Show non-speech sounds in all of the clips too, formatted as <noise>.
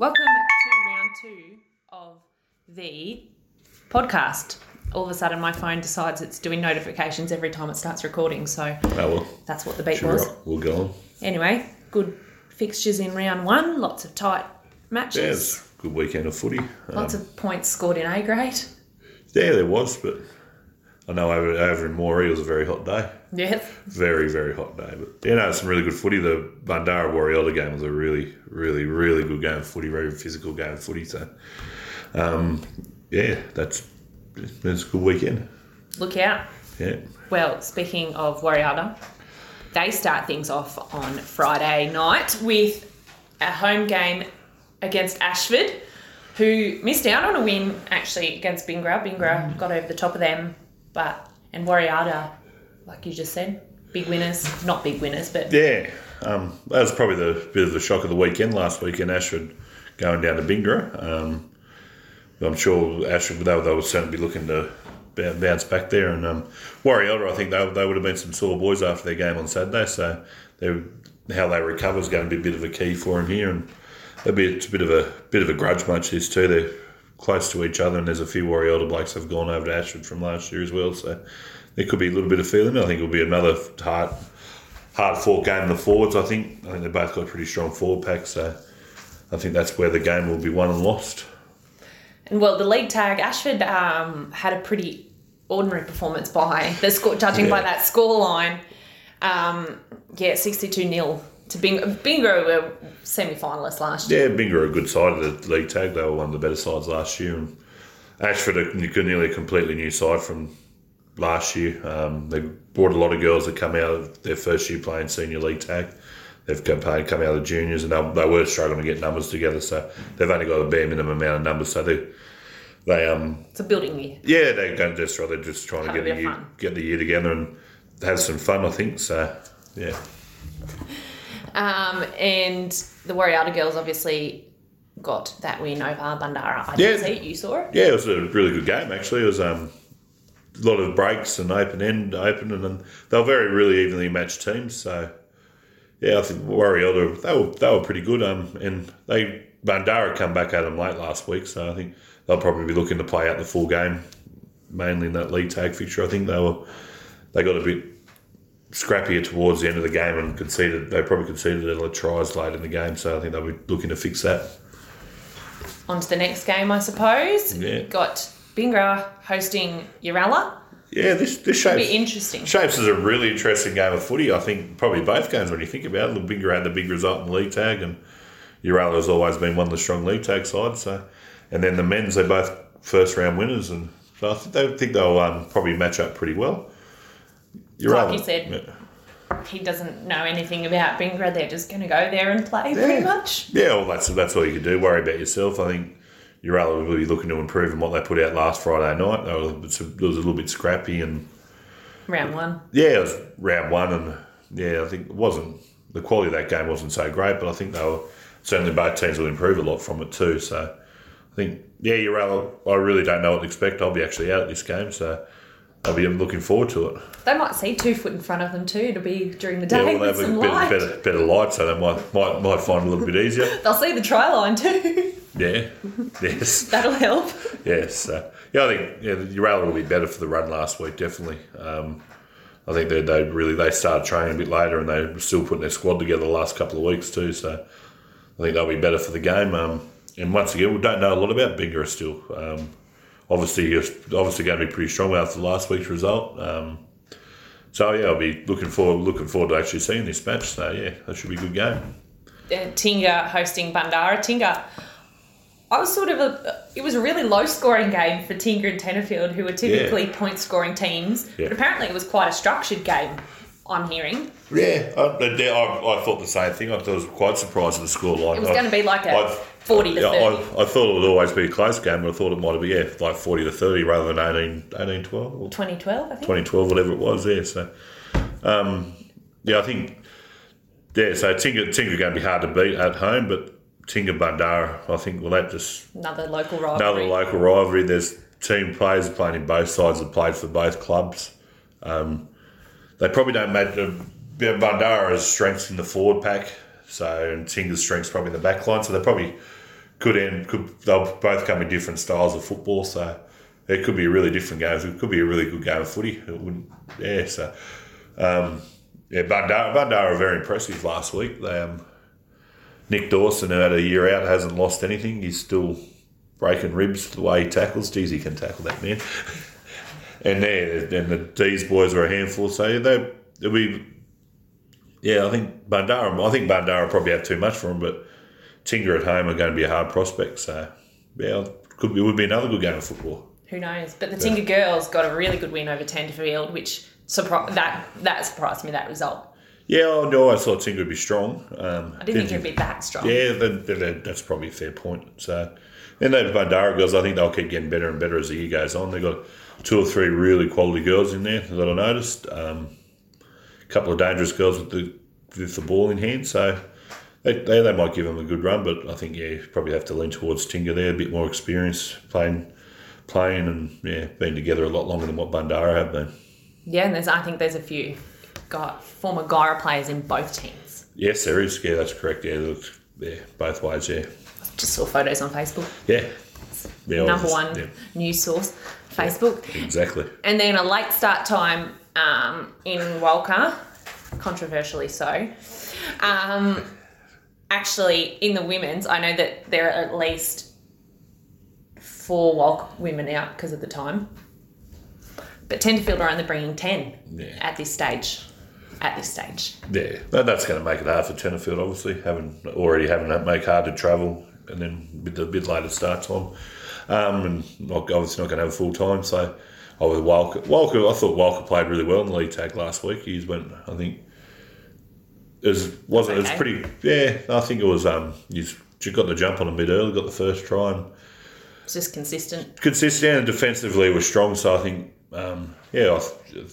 Welcome to round two of the podcast. All of a sudden, my phone decides it's doing notifications every time it starts recording, so Oh well, that's what the beat was. we'll go on. Anyway, good fixtures in round one, lots of tight matches, a good weekend of footy. Um, lots of points scored in A grade. yeah, there was, but I know over, over in Moree it was a very hot day. Yes. Very, very hot day. But you know, some really good footy. The Bandara Warrior game was a really, really, really good game of footy, very physical game of footy. So, um, yeah, that's that's a good weekend. Look out. Yeah. Well, speaking of Warialda, they start things off on Friday night with a home game against Ashford, who missed out on a win actually against Bingara. Bingara got over the top of them, but and Warialda, like you just said, big winners, not big winners, but Yeah, um, that was probably the bit of the shock of the weekend last weekend. Ashford going down to Bingara. Um, I'm sure Ashford they, will certainly be looking to bounce back there. And um, I think they, they would have been some sore boys after their game on Saturday. So they, how they recover is going to be a bit of a key for them here. And it'll be it's a bit of a bit of a grudge match. This too. They're close to each other, and there's a few Warrior blokes that have gone over to Ashford from last year as well. So there could be a little bit of feeling. I think it'll be another hard hard fought game. The forwards, I think, I think they both got pretty strong forward packs. So I think that's where the game will be won and lost. and well, the league tag Ashford um, had a pretty ordinary performance by the score, judging by that score line. Um, yeah, sixty-two 0 to Bingo. Bingo were semi-finalists last year. Yeah, Binga are a good side of the league tag. They were one of the better sides last year. And Ashford are nearly a completely new side from last year. Um, they brought a lot of girls that come out of their first year playing senior league tag. They've come, come out of the juniors and they, they were struggling to get numbers together. So they've only got a bare minimum amount of numbers. So they, they um, It's a building year. yeah, they're going just they're just trying Have to get the year, fun. get the year together and have some fun. I think so. Yeah. Um, and the Warialda girls obviously got that win over Bandara. I didn't Yeah. see it. You saw it. Yeah, it was a really good game actually. It was um, a lot of breaks and open end, open, and they were very really evenly matched teams. So yeah, I think Warrior they were they were pretty good. Um, and they Bandara come back at them late last week, so I think they'll probably be looking to play out the full game, mainly in that league tag fixture. I think they were they got a bit scrappier towards the end of the game and conceded. They probably conceded a lot of tries late in the game, so I think they'll be looking to fix that. On to the next game, I suppose. Yeah. Got Bingara hosting Uralla. Yeah, this this shapes Be interesting. Shapes is a really interesting game of footy. I think probably both games when you think about it. The bigger had the big result in the league tag, and Uralla has always been one of the strong league tag sides. So, and then the men's they're both first round winners, and so I think they think they'll um, probably match up pretty well. Like you said. yeah. He doesn't know anything about Bingara. They're just going to go there and play pretty much. Yeah, well, that's that's all you can do. Worry about yourself. I think Uralla will be looking to improve on what they put out last Friday night. They were, it was a little bit scrappy and Round one. Yeah, it was round one, and yeah, I think it wasn't the quality of that game wasn't so great, but I think they were certainly both teams will improve a lot from it too. So I think yeah, you're. I really don't know what to expect. I'll be actually out at this game, so I'll be looking forward to it. They might see two foot in front of them too. It'll be during the Yeah, day well, they have a some bit, light. better, better light, so they might might might find it a little bit easier. <laughs> They'll see the try line too. <laughs> Yeah, yes, <laughs> That'll help. yes. Uh, yeah, I think yeah, Uralla will be better for the run last week, definitely. Um, I think they they really they started training a bit later, and they were still putting their squad together the last couple of weeks too. So I think they'll be better for the game. Um, and once again, we don't know a lot about Bingara still. Um, obviously, obviously going to be pretty strong after last week's result. Um, so yeah, I'll be looking forward looking forward to actually seeing this match. So yeah, that should be a good game. uh, Tingha hosting Bandara. Tingha, I was sort of a. It was a really low scoring game for Tingha and Tenterfield, who are typically point scoring teams. Yeah. But apparently, it was quite a structured game. I'm hearing Yeah, I, I, I thought the same thing. I thought was quite surprised at the score line. it was going to be like a forty to yeah, thirty. I, I thought it would always be a close game, but I thought it might have been, yeah, like 40 to 30 rather than 18, 18 12 or 2012, I think. 2012, whatever it was there. So, um, yeah, I think, yeah, so Tingha, Tingha going to be hard to beat at home, but Tingha Bandara, I think, well, that just Another local rivalry. another local rivalry. There's team players playing in both sides have played for both clubs. Um, they probably don't match. Uh, Bandara has strengths in the forward pack, so and Tingha's strengths probably in the back line. So they probably could end. Could they'll both come in different styles of football, so it could be a really different game. It could be a really good game of footy. It wouldn't. yeah. So, um, yeah, Bandara, Bandara very impressive last week. They, um, Nick Dawson, who had a year out, hasn't lost anything. He's still breaking ribs the way he tackles. Geez, he can tackle that man. <laughs> and there, and the D's boys are a handful. So they, it'll be, yeah. I think Bandara. I think Bandara probably have too much for them, but Tingha at home are going to be a hard prospect. So yeah, could it would be another good game of football. Who knows? But the Tingha girls got a really good win over Tenterfield, which surpri- that that surprised me. That result. Yeah, I. I thought Tingha would be strong. Um, I didn't think it'd be that strong. Yeah, then, then that's probably a fair point. So, and those Bandara girls, I think they'll keep getting better and better as the year goes on. They've got two or three really quality girls in there that I noticed. Um, a couple of dangerous girls with the with the ball in hand. So they, they, they might give them a good run, but I think yeah, you probably have to lean towards Tingha there, a bit more experience playing, playing, and yeah, been together a lot longer than what Bandara have been. Yeah, and there's I think there's a few got former Guyra players in both teams. Yes, there is. Yeah, that's correct. Yeah, look, yeah, both ways. Yeah, Just saw photos on Facebook. yeah, yeah. Number well, one yeah, news source, Facebook. exactly. And then a late start time um, in Walcha, controversially so. Um, actually, in the women's, I know that there are at least four Walcha women out because of the time. But Tenterfield are only bringing 10 Yeah. at this stage. At this stage. Yeah, that, that's going to make it hard for Tenterfield, obviously, having already having that make hard to travel and then with the bit later start time. Um, and not, obviously not going to have full time. So, I was Walcha. Walcha, I thought Walcha played really well in the league tag last week. He's went, I think, it was, wasn't it was pretty. Yeah, I think it was. Um, he's got the jump on a bit early, got the first try, and It's just consistent. consistent and defensively was strong. So I think, um, yeah, I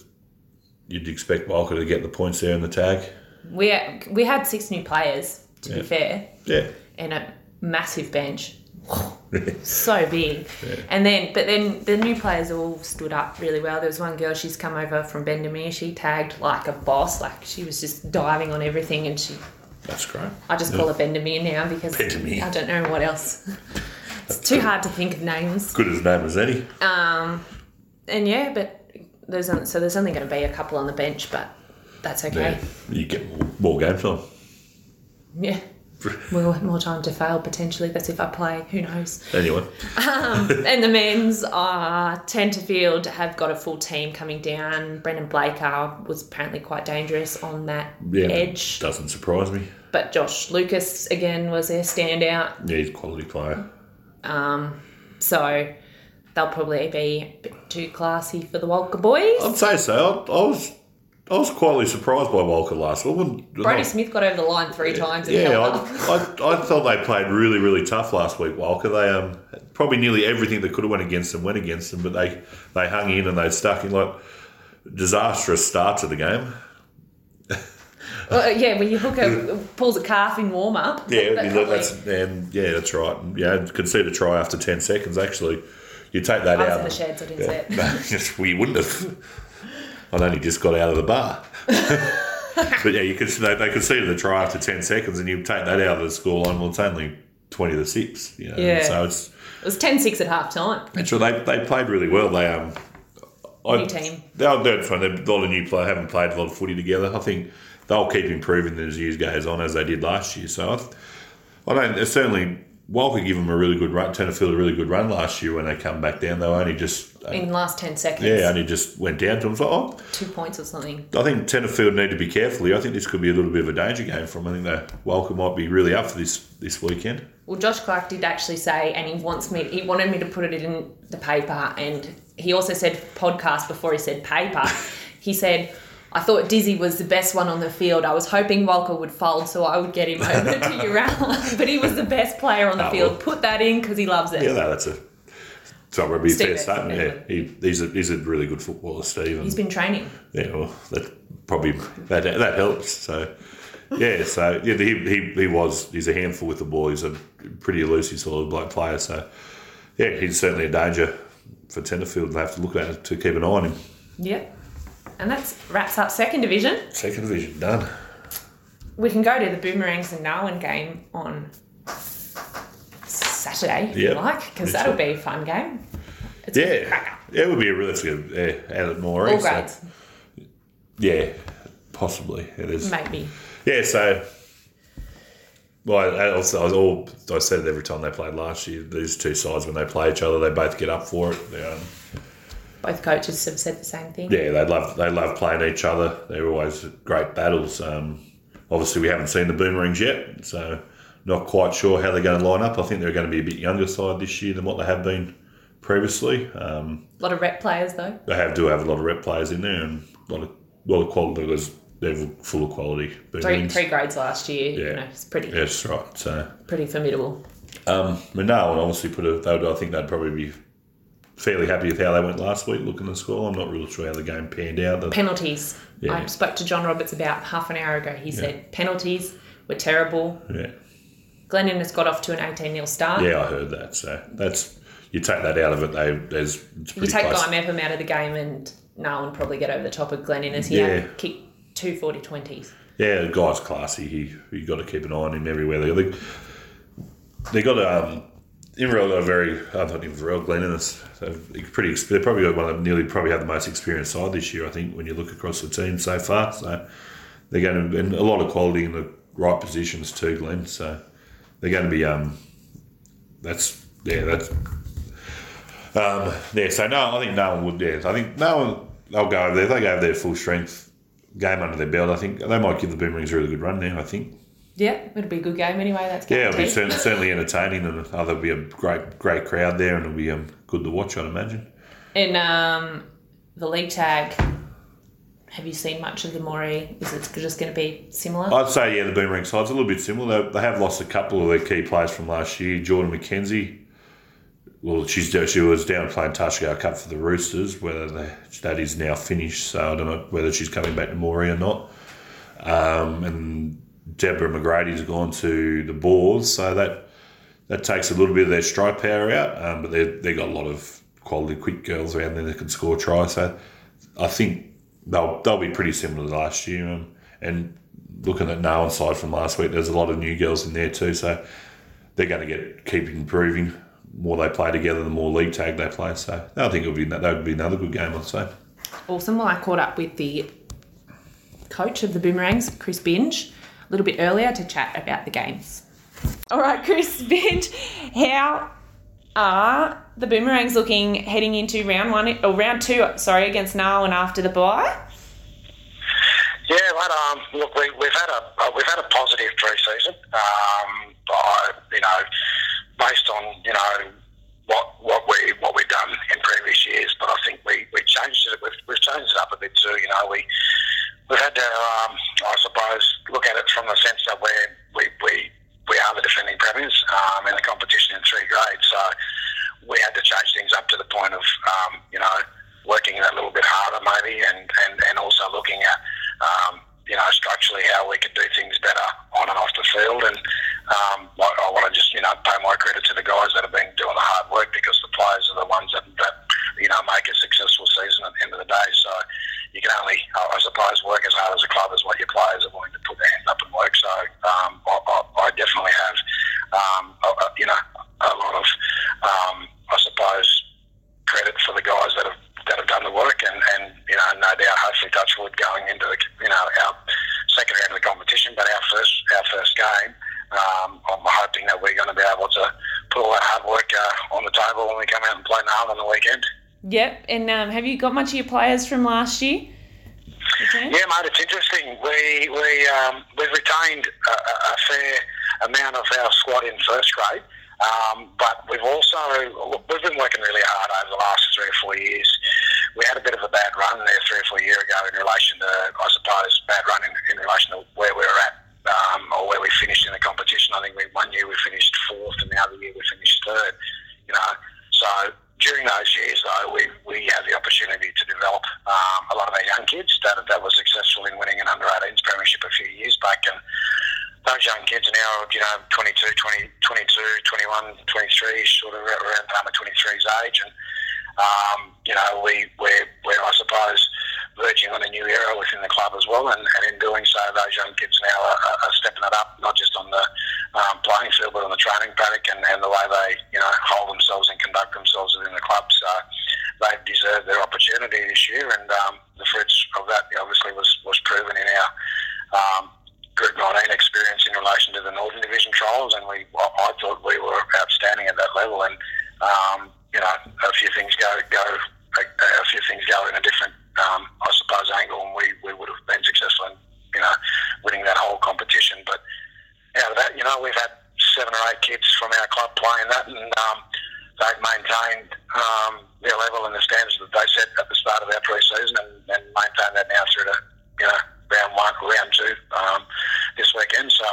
you'd expect Walcha to get the points there in the tag. We, we had six new players, to be fair, Yeah. and a massive bench. So big. And then, but then the new players all stood up really well. There was one girl, she's come over from Bendemeer. She tagged like a boss, like she was just diving on everything. And she, That's great. I just call her Bendemeer now because Bendemeer. I don't know what else. <laughs> It's too hard to think of names. Good as name as any. Um, and yeah, but there's so there's only going to be a couple on the bench, but that's okay. Yeah, you get more, more game time. Yeah. <laughs> We'll have more time to fail potentially. That's if I play. Who knows? Anyway, and the men's uh, Tenterfield have got a full team coming down. Brendan Blaker was apparently quite dangerous on that yeah, edge. doesn't surprise me. But Josh Lucas again was their standout. Yeah, he's a quality player. Um, So they'll probably be a bit too classy for the Walcha boys. I'd say so. I, I was I was quietly surprised by Walcha last week. I wouldn't- Brody not- Smith got over the line three times. Yeah, I. I, I thought they played really, really tough last week, Walcha. They um probably nearly everything that could have went against them went against them, but they they hung in and they stuck in like disastrous start to the game. <laughs> Well, yeah, when you hook a pulls a calf in warm up. Yeah, you look, that's and yeah, that's right. And, yeah, concede a try after ten seconds. Actually, you take that out. in the sheds. I didn't Yeah. see it. <laughs> No, you wouldn't have. I'd only just got out of the bar. <laughs> but yeah, you could they, they conceded a try after ten seconds, and you take that out of the scoreline. Well, it's only twenty to six. You know, Yeah. so it's It was 10-6 at half time. it's they they played really well. They um. I, New team. They're, they're fun. They're a lot of new players haven't played a lot of footy together. I think they'll keep improving as years goes on, as they did last year. So I, I don't. it's Certainly, Walcha give them a really good run. Tenterfield a really good run last year when they come back down. They were only just uh, In the last 10 seconds. yeah, only just went down to them. So oh, Two points or something. I think Tenterfield need to be careful. here. I think this could be a little bit of a danger game for them. I think that Walcha might be really up for this this weekend. Well, Josh Clark did actually say, and he wants me. He wanted me to put it in the paper, and he also said podcast before he said paper. <laughs> he said, "I thought Dizzy was the best one on the field. I was hoping Walcha would fold, so I would get him over to <laughs> Uralla, but he was the best player on the Oh, field. well. Put that in because he loves it. Yeah, no, that's a. So would be fair statement. Yeah, he, he's a he's a really good footballer, Steve. He's been training. Yeah, well, that probably that that helps. So yeah, so yeah, he, he he was he's a handful with the ball. He's a pretty elusive sort of bloke player. So yeah, he's certainly a danger for Tenterfield. They have to look at it to keep an eye on him. Yep. And that's wraps up second division. Second division done. We can go to the Boomerangs and Darwin game on Saturday, if Yeah, you like, because that'll be a fun game. It's a Yeah, cracker. it would be a really good yeah, out at Moree. All so- grades, yeah, possibly it is. maybe. Yeah, so. Well, I, also, I was all I said it every time they played last year. These two sides, when they play each other, they both get up for it. Um, Both coaches have said the same thing. yeah, they love they love playing each other. They're always great battles. Um, obviously, we haven't seen the Boomerangs yet, so not quite sure how they're going to line up. I think they're going to be a bit younger side this year than what they have been previously. Um, A lot of rep players though. they have do have a lot of rep players in there and a lot of lot of quality. Because they're full of quality. Three Boomerangs. three grades last year. You Yeah. know, it's pretty Yeah, that's right. So, pretty formidable. um, but no, and obviously put a. They would, I think they'd probably be fairly happy with how they went last week. Looking at the score, I'm not really sure how the game panned out. The- Penalties. Yeah. I spoke to John Roberts about half an hour ago. He said penalties were terrible. yeah. Glen Innes has got off to an 18 0 start. Yeah, I heard that. So that's you take that out of it. They there's it's You take close. Guy Mepham out of the game and no one probably get over the top of Glen Innes as he Yeah. had kicked two 40 20s. Yeah, the guy's classy. He you got to keep an eye on him everywhere. They they, they got um Inverell got a very I thought is so pretty. ex- They probably one of nearly probably have the most experienced side this year. I think when you look across the team so far, so they're going to and a lot of quality in the right positions too, Glenn. So they're going to be um that's yeah that's um yeah. So no, I think no one would. Yeah, I think no one. They'll go over there. They go over there full strength game under their belt. I think they might give the Boomerangs a really good run now. I think. Yeah, it'll be a good game anyway. That's Yeah, it'll be certainly, certainly entertaining, and oh, there'll be a great great crowd there, and it'll be um, good to watch. I'd imagine. In um, the league tag, have you seen much of the Moree? Is it just going to be similar? I'd say yeah, the Boomerang side's a little bit similar. They, they have lost a couple of their key players from last year. Jordan McKenzie. Well, she's she was down playing Tarsha Gale Cup for the Roosters. Whether they, that is now finished, so I don't know whether she's coming back to Moree or not. Um, and Deborah McGrady's gone to the Boars, so that that takes a little bit of their strike power out. Um, but they they got a lot of quality, quick girls around there that can score tries. So I think they'll they'll be pretty similar to last year. Um, and looking at Nolan's side from last week, there's a lot of new girls in there too. So they're going to get keep improving. More they play together, the more league tag they play. So I think it'll be that would be another good game. I'd say. Awesome. Well, I caught up with the coach of the Boomerangs, Chris Binge, a little bit earlier to chat about the games. All right, Chris <laughs> Binge, how are the Boomerangs looking heading into round one or round two? Sorry, against Narwan and after the bye. Yeah, mate. Um, look, we, we've had a uh, we've had a positive pre-season. Um, you know, based on you know what what we what we've done in previous years, but I think we, we changed it. We've, we've changed it up a bit too. You know, we we've had to, um, I suppose, look at it from the sense that we're, we we we are the defending premiers um, in the competition in three grades. So we had to change things up to the point of um, you know working a little bit harder maybe, and and, and also looking at um, you know structurally how we could do things better on and off the field. And um, I, I want to just you know pay my credit to the guys that have been doing the hard work because the players are the ones that, that you know make a successful season at the end of the day. So you can only, I suppose, work as hard as a club as what your players are willing to put their hands up and work. So um, I, I, I definitely have, um, a, you know, a lot of, um, I suppose, credit for the guys that have that have done the work, and, and you know, no doubt, hopefully, Touchwood going into the, you know our second round of the competition, but our first our first game. Um, I'm hoping that we're going to be able to put all that hard work uh, on the table when we come out and play Nail on the weekend. Yep. And um, have you got much of your players from last year? Yeah, mate, it's interesting. We we um, we've retained a, a a fair amount of our squad in first grade, um, but we've also we've been working really hard over the last three or four years. We had a bit of a bad run there three or four years ago in relation to, I suppose, bad run in, in relation to where we were at um, or where we finished in the competition. I think we one year we finished fourth, and the other year we finished third. You know, so during those years, though, we, we had the opportunity to develop um, a lot of our young kids that, that were successful in winning an under 18s premiership a few years back. And those young kids now, you know, 22, 20, 22, 21, 23, sort of around the number 23's age. And, um, you know, we, we're, we're, I suppose, verging on a new era within the club as well, and, and in doing so, those young kids now are, are stepping it up, not just on the um, playing field, but on the training paddock and, and the way they, you know, hold themselves and conduct themselves within the club. So they've deserved their opportunity this year, and um, the fruits of that obviously was, was proven in our um, Group 19 experience in relation to the Northern Division trials, and we I thought we were outstanding at that level, and um, you know a few things go go a, a few things go in a different um, I suppose angle, and we, we would have been successful in you know winning that whole competition. But out of that, you know, we've had seven or eight kids from our club playing that, and um, they've maintained um, their level and the standards that they set at the start of our pre-season, and, and maintained that now through to you know round one, round two um, this weekend. So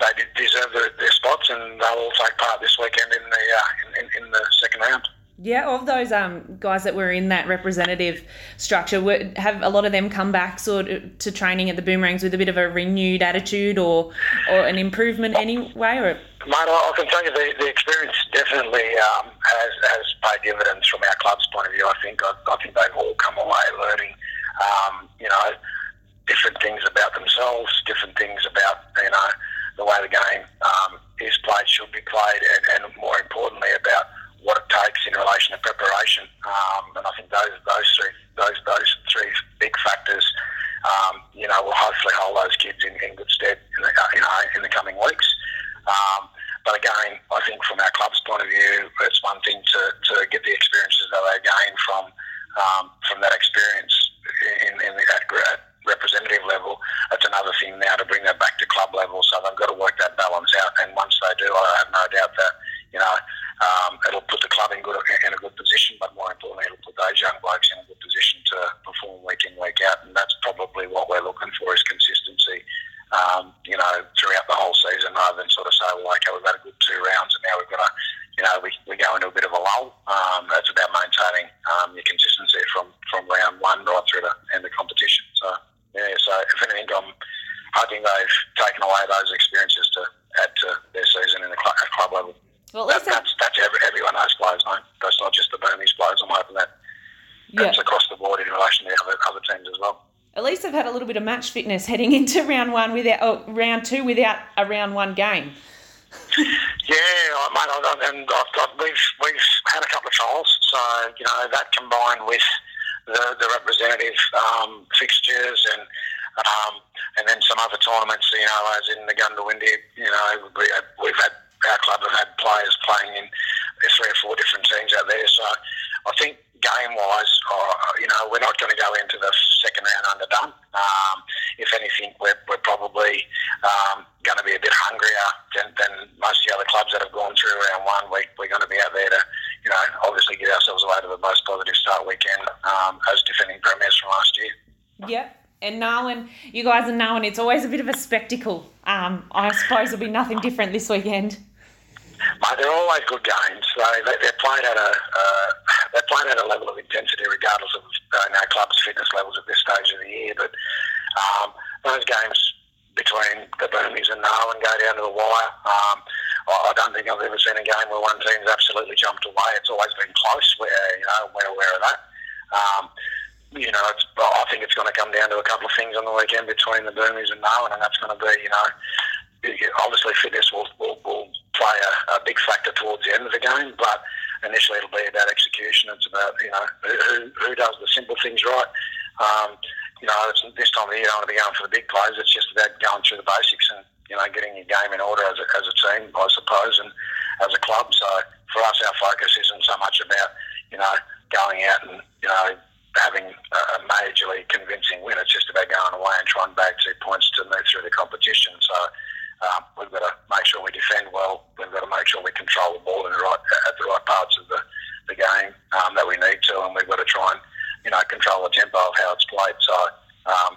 they did deserve their, their spots, and they'll all take part this weekend in the uh, in, in the second round. Yeah, of those um, guys that were in that representative structure, were, have a lot of them come back sort of to training at the Boomerangs with a bit of a renewed attitude or or an improvement anyway, or Mate, I can tell you the, the experience definitely um, has, has paid dividends from our club's point of view. I think I, I think they've all come away learning, um, you know, different things about themselves, different things about you know the way the game um, is played, should be played, and, and more importantly about what it takes in relation to preparation. Um, and I think those those three those those three big factors, um, you know, will hopefully hold those kids in, in good stead in the, you know in the coming weeks. Um, but again, I think from our club's point of view, it's one thing to, to get the experiences that they gain from um, from that experience in, in the, at, at representative level. It's another thing now to bring that back to club level. So they've got to work that balance out. And once they do, I have no doubt that you know um, it'll put the club in good in a good position. But more importantly, it'll put those young blokes in a good position to perform week in week out. And that's probably what we're looking for is consistency. Um, you know, throughout the whole season, rather than sort of say, well, okay, we've had a good two rounds, and now we've got to, you know, we, we go into a bit of a lull. Um, it's about maintaining um, your consistency from, from round one right through to end the competition. So, yeah, so if anything, I'm hoping they've taken away those experiences to add to their season in the club, at club level. well, That, that's that's every, everyone those players, mate. That's not just the Boomies players. I'm hoping that yeah. that's across the board in relation to the other, other teams as well. At least they've had a little bit of match fitness heading into <laughs> round one without oh, round two without a round one game. <laughs> Yeah, I- mate, I, I- and I've, I've, we've we've had a couple of trials, so you know that combined with the the representative um, fixtures and um, and then some other tournaments, you know, as in the Goondiwindi, you know, we, we've had our club have had players playing in three or four different teams out there, so I think game wise, uh, you know, we're not going to go into the second round underdone. Um, if anything, we're, we're probably um, going to be a bit hungrier than, than most of the other clubs that have gone through round one. We, we're going to be out there to, you know, obviously get ourselves away to the most positive start weekend um, as defending premiers from last year. Yep. And Narwan, you guys are Narwan, it's always a bit of a spectacle. Um, I suppose it'll be nothing different this weekend. Mate, they're always good games. They, they, they're played at a uh, they're played at a level of intensity, regardless of uh, our club's fitness levels at this stage of the year. But um, those games between the Boomies and Narwan go down to the wire. Um, I I don't think I've ever seen a game where one team's absolutely jumped away. It's always been close. Where you know we're aware of that. Um, you know, it's, I think it's going to come down to a couple of things on the weekend between the Boomies and Narwan, and that's going to be, you know, obviously fitness will, will, will play a, a big factor towards the end of the game, but initially it'll be about execution. It's about, you know, who, who does the simple things right. Um, you know, it's, this time of year, you don't want to be going for the big plays. It's just about going through the basics and, you know, getting your game in order as a, as a team, I suppose, and as a club. So for us, our focus isn't so much about, you know, going out and, you know, having a majorly convincing win. It's just about going away and trying to bag two points to move through the competition. So um, we've got to make sure we defend well. We've got to make sure we control the ball in the right at the right parts of the, the game um, that we need to, and we've got to try and you know control the tempo of how it's played. So um,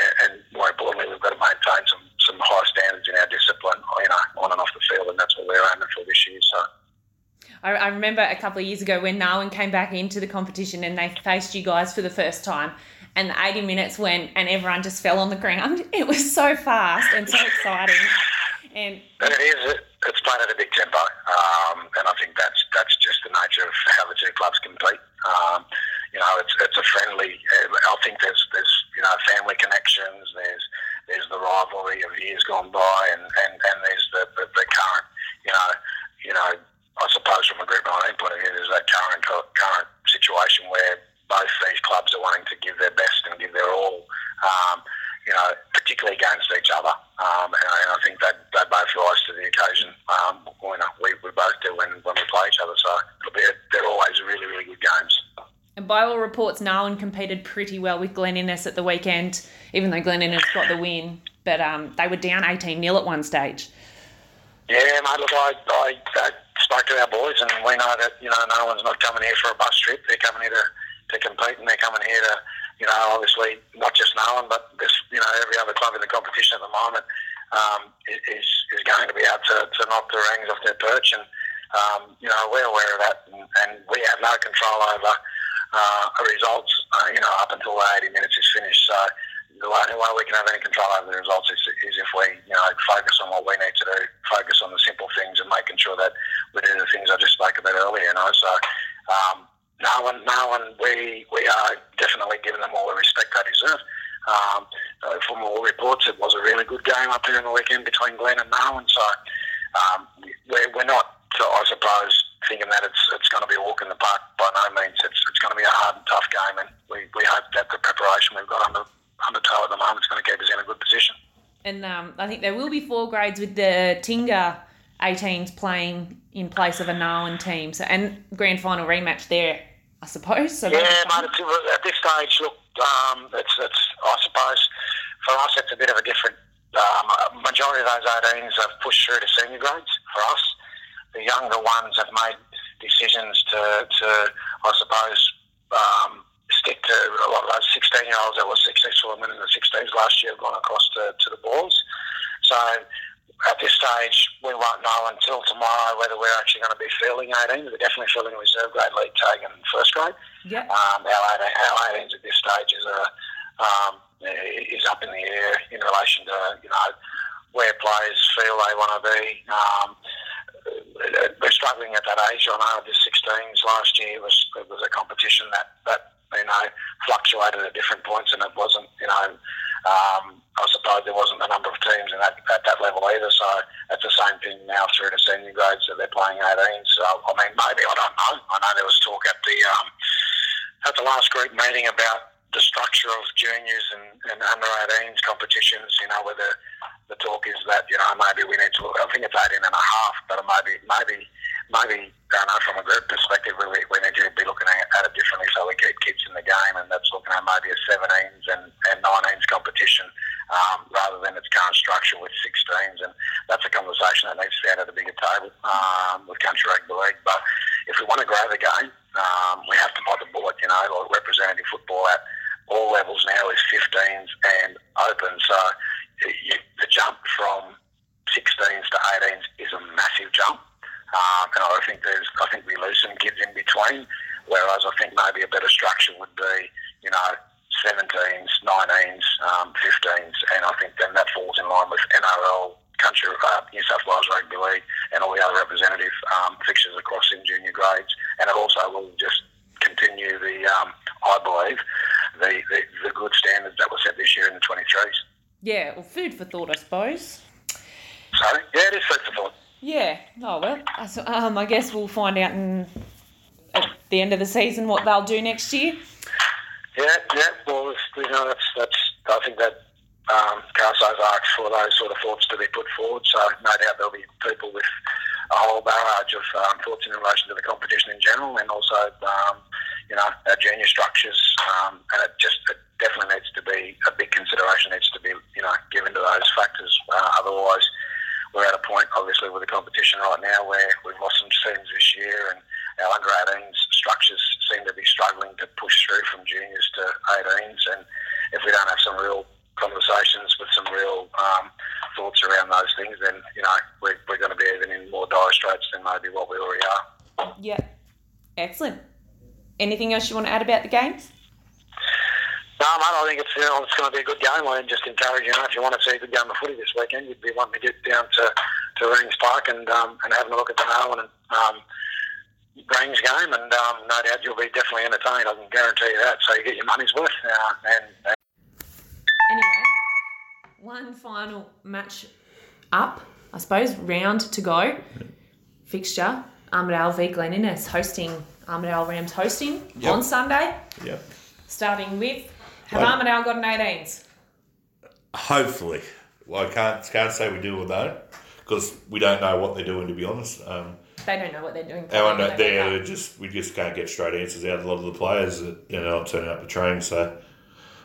and, and more importantly, we've got to maintain some some high standards in our discipline, you know, on and off the field, and that's what we're aiming for this year. So. I, I remember a couple of years ago when Narwan came back into the competition and they faced you guys for the first time, and the 80 minutes went and everyone just fell on the ground. <laughs> It was so fast and so exciting. And And it is. It's played at a big tempo, um, and I think that's that's just the nature of how the two clubs compete. Um, you know, it's it's a friendly. I think there's there's you know family connections. There's there's the rivalry of years gone by, and, and, and there's the, the, the current you know you know I suppose from a Group 19 point of view, there's that current current situation where both these clubs are wanting to give their best and give their all. Um, you know, particularly against each other. Um, and, I, and, I think that they both rise to the occasion. Um, you know, we, we both do when, when we play each other. So it'll be a, they're always really, really good games. And by all reports, Narwan competed pretty well with Glen Innes at the weekend, even though Glen Innes got the win. But um, they were down 18 0 at one stage. Yeah, mate, look, I, I, I, spoke to our boys, and we know that, you know, no one's not coming here for a bus trip. They're coming here to, to compete, and they're coming here to you know, obviously not just Narwan, but this, you know, every other club in the competition at the moment um, is is going to be able to, to knock the rings off their perch, and um, you know, we're aware of that, and, and we have no control over uh, results, uh, you know, up until the 80 minutes is finished. So the only way we can have any control over the results is, is if we, you know, focus on what we need to do, focus on the simple things, and making sure that do the things I just spoke about earlier. You know, so. Um, Narwan, Narwan, we we are definitely giving them all the respect they deserve. Um, uh, from all reports, it was a really good game up here in the weekend between Glen and Narwan. So um, we're, we're not, I suppose, thinking that it's it's going to be a walk in the park. By no means, it's it's going to be a hard and tough game, and we, we hope that the preparation we've got under under toe at the moment is going to keep us in a good position. And um, I think there will be four grades with the Tingha 18s playing in place of a Narwan team. So and grand final rematch there, I suppose. So yeah, mate, at this stage, look, um, it's, it's I suppose for us it's a bit of a different. Um, majority of those 18s have pushed through to senior grades for us. The younger ones have made decisions to, to I suppose, um, stick to a lot of those 16 year olds that were successful in the 16s last year have gone across to, to the balls. So at this stage, we won't know until tomorrow whether we're actually going to be fielding 18. We're definitely fielding a reserve grade league tag in first grade. Yeah. Um, our, 18, our 18s at this stage is a um, is up in the air in relation to you know where players feel they want to be. Um, we're struggling at that age. I know the 16s last year was it was a competition that that you know fluctuated at different points, and it wasn't you know um, I suppose there wasn't a number of teams in that, at that level either. So it's the same thing now through to senior grades that they're playing 18. So I mean, maybe I don't know. I know there was talk at the um, at the last group meeting about the structure of juniors and, and under 18s competitions. You know, where the the talk is that you know maybe we need to. I think it's 18 and a half, but maybe maybe maybe I know from a group perspective, we, we need to be looking at, it differently so we keep kids in the game, and that's looking at maybe a 17s and, and 19s competition um, rather than its current structure with 16s, and that's a conversation that needs to be had at a bigger table um, with country rugby league. But if we want to grow the game, um, we have to bite the bullet. You know, like representative football at all levels now is 15s and open, so you, the jump from 16s to 18s is a massive jump. Um, and I think there's, I think we lose some kids in between. Whereas I think maybe a better structure would be, you know, 17s, 19s, um, 15s, and I think then that falls in line with NRL, country, uh, New South Wales Rugby League, and all the other representative um, fixtures across in junior grades. And it also will just continue the, um, I believe, the, the, the good standards that were set this year in the 23s. Yeah, well, food for thought, I suppose. Sorry? Yeah, it is food for thought. Yeah. Oh well. Um, I guess we'll find out in, at the end of the season what they'll do next year. Yeah, yeah. Well, you know, that's that's. I think that um, Carso's asked for those sort of thoughts to be put forward. So no doubt there'll be people with a whole barrage of um, thoughts in relation to the competition in general, and also um, you know our junior structures. Um, and it just it definitely needs to be a big consideration. Needs to be you know given to those factors. Uh, otherwise we're at a point, obviously, with the competition right now where we've lost some teams this year and our under 18s structures seem to be struggling to push through from juniors to 18s. And if we don't have some real conversations with some real um, thoughts around those things, then, you know, we're, we're going to be even in more dire straits than maybe what we already are. Yeah. Excellent. Anything else you want to add about the games? No, mate, I think it's, you know, it's going to be a good game. I'm just encourage you, know, if you want to see a good game of footy this weekend, you'd be wanting to get down to, to Rings Park and um, and having a look at the Narwan and um, range game, and um, no doubt you'll be definitely entertained. I can guarantee you that. So you get your money's worth. Uh, and, and Anyway, one final match up, I suppose, round to go. Fixture Armidale v Glen Innes hosting Armidale Rams hosting Yep. on Sunday. Yep. Starting with have Well- Armidale got an 18s? Hopefully. Well, I can't can't say we do or don't because we don't know what they're doing. To be honest, um, They don't know what they're doing. our they're just we just can't get straight answers out of a lot of the players that you know aren't turning up to train. So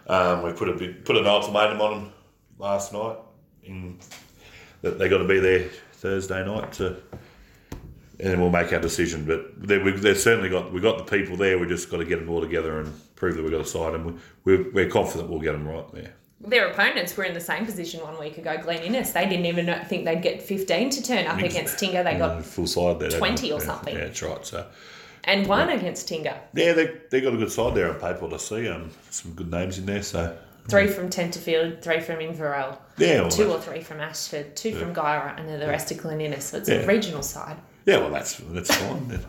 um, we put a big, put an ultimatum on them last night in that they got to be there Thursday night to. And then we'll make our decision, but they, we, they've certainly got we got the people there. We just got to get them all together and prove that we've got a side, and we, we're, we're confident we'll get them right there. Their opponents were in the same position one week ago, Glen Innes. They didn't even think they'd get 15 to turn up against Tingha. They got full side there. 20 or yeah, something. Yeah, that's right. So and one against Tingha. yeah, they they got a good side there on paper to see. Um, some good names in there. So Three from Tenterfield, three from Inverell, yeah, two or three from Ashford, two from Guyra, and then the rest of Glen Innes. So it's Yeah. a regional side. yeah, well, that's that's fine.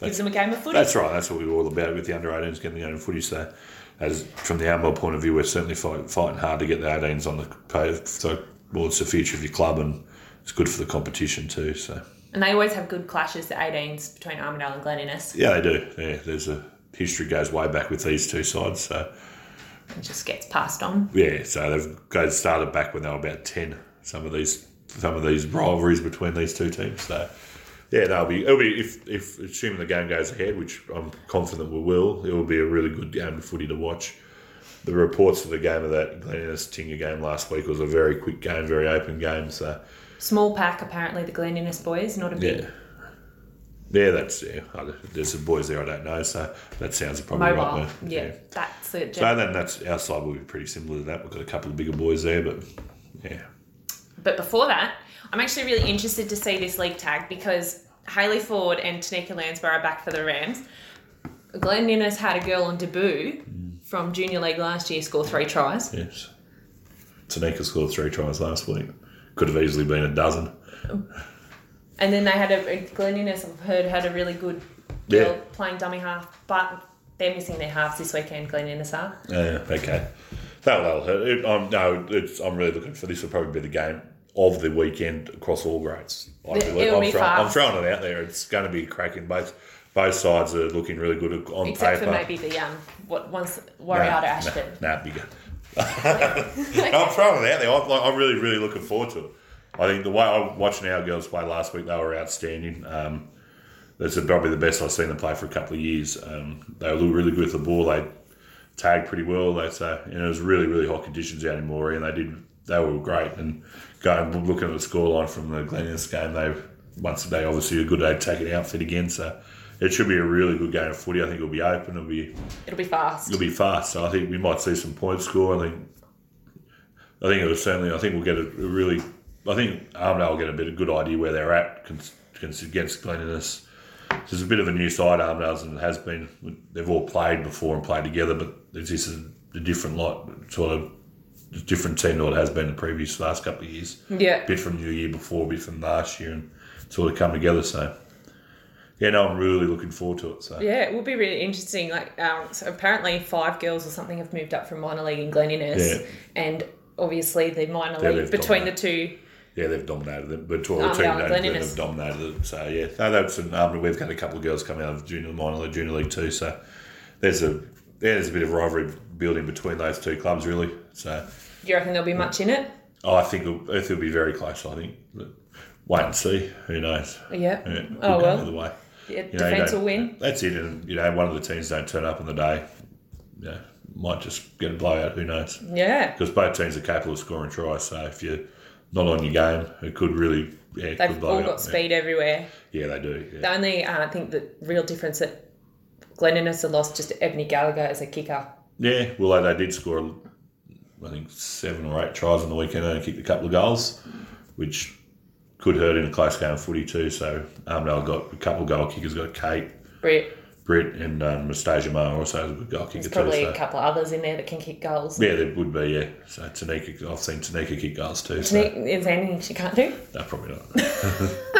Gives them a game of footy. That's right. That's what we were all about with the under 18s getting the game of footy. So, as from the Amwell point of view, we're certainly fight, fighting hard to get the 18s on the page. So, well, it's the future of your club and it's good for the competition too. So, And they always have good clashes, the 18s, between Armidale and Glen Innes. yeah, they do. Yeah, there's a history goes way back with these two sides. So, It just gets passed on. yeah, so they've guys started back when they were about 10. Some of these some of these rivalries between these two teams. So, yeah, that'll be it'll be if if assuming the game goes ahead, which I'm confident we will, it will be a really good game of footy to watch. The reports of the game of that Glen Innes Tingha game last week was a very quick game, very open game. So Small pack, apparently, the Glen Innes boys, not a big yeah, yeah, that's yeah. There's some boys there I don't know, so that sounds probably mobile. right. yeah, there. that's the So then that's our side will be pretty similar to that. We've got a couple of bigger boys there, but yeah, But before that, I'm actually really interested to see this league tag because Haley Ford and Tanika Lansborough are back for the Rams. Glen Innes had a girl on debut from junior league last year score three tries. yes. Tanika scored three tries last week. Could have easily been a dozen. And then they had a Glen Innes, I've heard, had a really good girl Yeah. playing dummy half, but they're missing their halves this weekend, Glen Innes are. Yeah, okay. That'll, that'll hurt. It, I'm, no, it's, I'm really looking for this. Will probably be the game of the weekend across all grades. I It- believe. it'll I'm, be throwing, I'm throwing it out there. It's going to be cracking. Both both sides are looking really good on paper. Except for maybe the um, what once Warrior Ashford. Nah, nah, bigger. <laughs> I'm throwing it out there. I'm, like, I'm really, really looking forward to it. I think the way I watching our girls play last week, they were outstanding. Um, that's probably the best I've seen them play for a couple of years. Um, they were really good with the ball. They tagged pretty well. That's uh, know, it was really, really hot conditions out in Moree, and they did. They were great. And going looking at the scoreline from the Glen Innes game, they once they obviously a good day to take attacking outfit again. So it should be a really good game of footy. I think it'll be open. It'll be It'll be fast. it'll be fast. So I think we might see some points score. I think I think it was certainly. I think we'll get a, really. I think Armidale will get a bit of a good idea where they're at against Glen Innes. There's a bit of a new side Armidale's and it has been. They've all played before and played together, but there's this is a different lot, sort of different team than what it has been the previous last couple of years. Yeah. bit from the year before, a bit from last year, and sort of come together. So yeah, no, I'm really looking forward to it. So Yeah, it will be really interesting. Like, um, so apparently five girls or something have moved up from minor league in Glen Innes, Yeah. and obviously the minor Yeah, league they've between the two. Yeah, they've dominated it. But all Um, two yeah, names Glen Innes. have dominated it. So yeah, no, that's an um, we've got a couple of girls coming out of junior minor league, junior league too. So there's a yeah, there's a bit of rivalry building between those two clubs really. So Do you reckon there'll be much in it? oh, I think it'll, it'll be very close. I think. But wait and see. Who knows? Yeah. Yeah, Oh, well. either way. Yeah, You know, you defence will win. That's it. And you know, one of the teams don't turn up on the day. Yeah, might just get a blowout. Who knows? Yeah. Because both teams are capable of scoring tries. So if you're not on your game, it could really yeah, They've blow all got up. speed everywhere. Yeah, yeah they do. Yeah. The only, uh, I think, the real difference that Glen Innes have lost just to Ebony Gallagher as a kicker. Yeah, well, they, did score, I think, seven or eight tries on the weekend and kicked a couple of goals, which could hurt in a close game of footy too. So Armidale got a couple of goal kickers, got Kate, Britt, Britt, and um, Mustasia Mar also has a good goal kicker there's too. probably So. a couple of others in there that can kick goals. Yeah, there would be, yeah. So Tanika, I've seen Tanika kick goals too. So Is there anything she can't do? no, probably not. <laughs>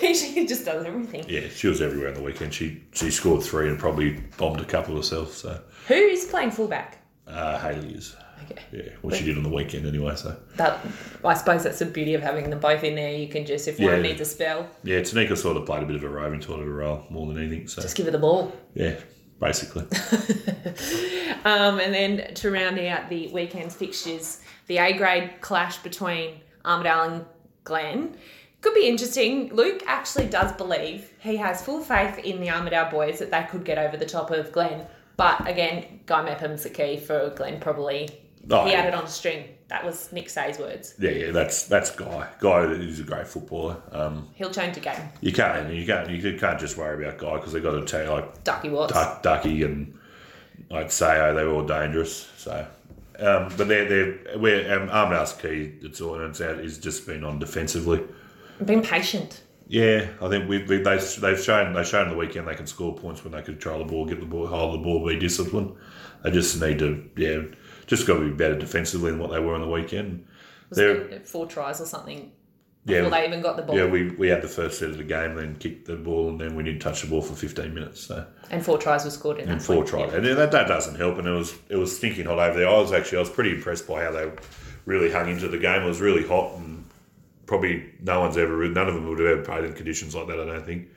she just does everything. Yeah, she was everywhere on the weekend. She she scored three and probably bombed a couple herself. So Who is playing fullback? uh, Haley is. Okay. Yeah, well, she did on the weekend anyway. So That I suppose that's the beauty of having them both in there. You can just if one Yeah. needs a spell, yeah, Tanika sort of played a bit of a roving sort of a role more than anything. So just give her the ball. yeah, basically. <laughs> Um, and then to round out the weekend's fixtures, the A grade clash between Armidale and Glen could be interesting. Luke actually does believe he has full faith in the Armidale boys that they could get over the top of Glen. But again, Guy Mepham's the key for Glen. Probably Oh, he yeah. had it on a string. That was Nick Say's words. Yeah, yeah, that's that's Guy. Guy is a great footballer. Um, He'll change the game. you can't you can't you can't just worry about Guy because they got to tell you like Ducky Watts. Duck, Ducky and like Sayo, they were all dangerous. So, um, but they're they're we're um, Armidale's key. It's all and it's out. Is just been on defensively. Been patient. Yeah, I think we, we they they've shown they've shown the weekend they can score points when they control the ball, get the ball, hold the ball, be disciplined. They just need to yeah, just got to be better defensively than what they were on the weekend. Was it four tries or something yeah. before they even got the ball? yeah, we, we had the first set of the game, then kicked the ball, and then we didn't touch the ball for 15 minutes. So and four tries were scored in and that. four point. tries, and that, that doesn't help. And it was it was stinking hot over there. I was actually I was pretty impressed by how they really hung into the game. It was really hot, and probably no one's ever none of them would have ever played in conditions like that. I don't think.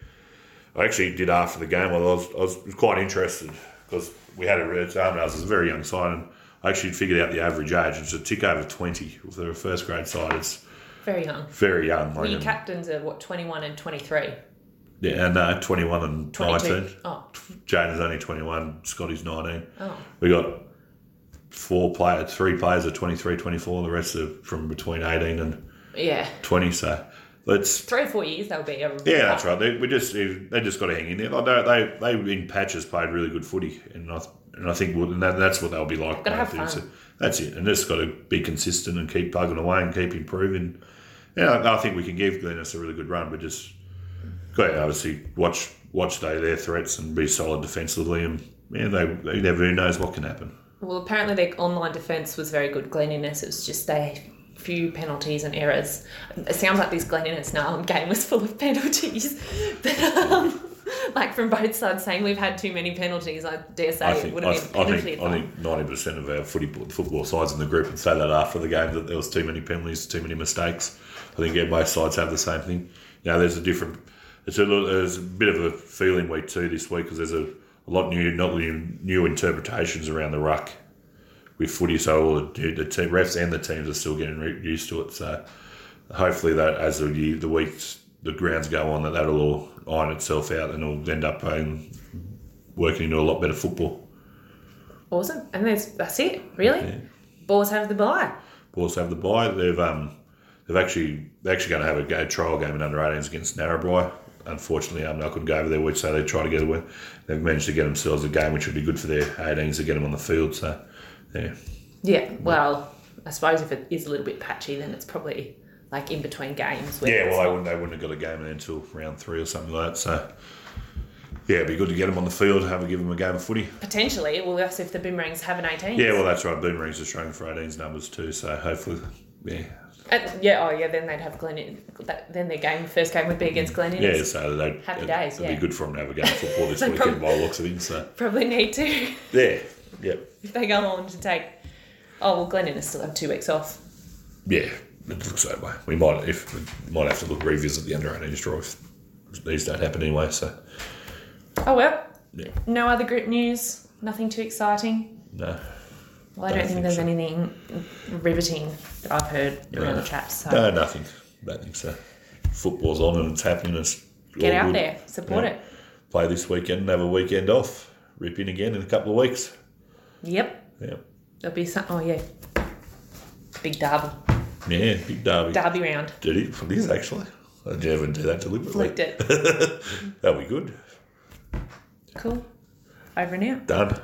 I actually did after the game. I was I was quite interested because we had a red arm. I was a very young side, and I actually figured out the average age. It's a tick over 20 for a first grade side. It's Very young. very young. Well, your captains are what twenty one and twenty three. Yeah, and uh, 21 and 22. 19. Oh, Jane is only 21, Scotty's 19. oh. We got four players, three players are 23, 24, the rest are from between 18 and Yeah. 20. So let's, Three or four years they'll be a yeah, that's right. They, we just, they just got to hang in there. Like they, they, they, in patches, played really good footy. And I, and I think we'll- and that, that's what they'll be like. Gotta have fun. So that's it. And just got to be consistent and keep plugging away and keep improving. Yeah, I I think we can give Glen Innes a really good run, but just got to obviously watch watch they their threats and be solid defensively. And yeah, they, they never who knows what can happen. Well, apparently their online defence was very good. Glen Innes. It was just they few penalties and errors. It sounds like this Glen Innes now game was full of penalties, <laughs> but um, like from both sides saying we've had too many penalties. I dare say I it would have been I think I think ninety percent of our footy football sides in the group would say that after the game that there was too many penalties, too many mistakes. I think yeah, both sides have the same thing. You know, there's a different. It's a little, there's a bit of a feeling week too this week because there's a, a lot new not new, new interpretations around the ruck with footy. So all the, the team refs and the teams are still getting re- used to it. So hopefully that as the year, the weeks the grounds go on that that'll all iron itself out and it'll end up playing working into a lot better football. awesome. And that's that's it. Really, Boars have the buy. Bulls have the buy. They've um they've actually they're actually going to have a go trial game in under 18s against Narrabri. Unfortunately, um, they couldn't go over there, which so they try to get a win. They've managed to get themselves a game, which would be good for their 18s to get them on the field. So, yeah, Yeah. Well, I suppose if it is a little bit patchy, then it's probably like in between games. where yeah. it's Well, they not- wouldn't they wouldn't have got a game until round three or something like that. So, yeah, it'd be good to get them on the field, have a give them a game of footy. potentially. Well, that's if the Boomerangs have an eighteen. Yeah, well, that's right. Boomerangs are struggling for 18s numbers too. So hopefully, yeah, And, yeah, oh yeah, then they'd have Glen. That, then their game, first game would be against Glen yeah. So they Happy days, It'd yeah. be good for them to have a game of football this <laughs> They weekend by the looks of things. So, <laughs> Probably need to yeah, yep. if they go on to take. Oh well, Glen Innes still have two weeks off. Yeah, it looks that way. We might if we might have to look revisit the under 18s draw if these don't happen anyway. So Oh well, yeah, no other group news. Nothing too exciting. no, Well, I Don't don't think think there's so. anything riveting that I've heard around the traps. So no, nothing. Don't think so. Football's on and it's happening. It's get out good. there, support Yeah. it. Play this weekend and have a weekend off. Rip in again in a couple of weeks. Yep, Yep. there'll be some. Oh yeah, big derby, yeah, big derby. derby round. Did it? For this actually. I didn't do that deliberately. Flicked it. <laughs> That'll be good. Cool. Over and out. Done.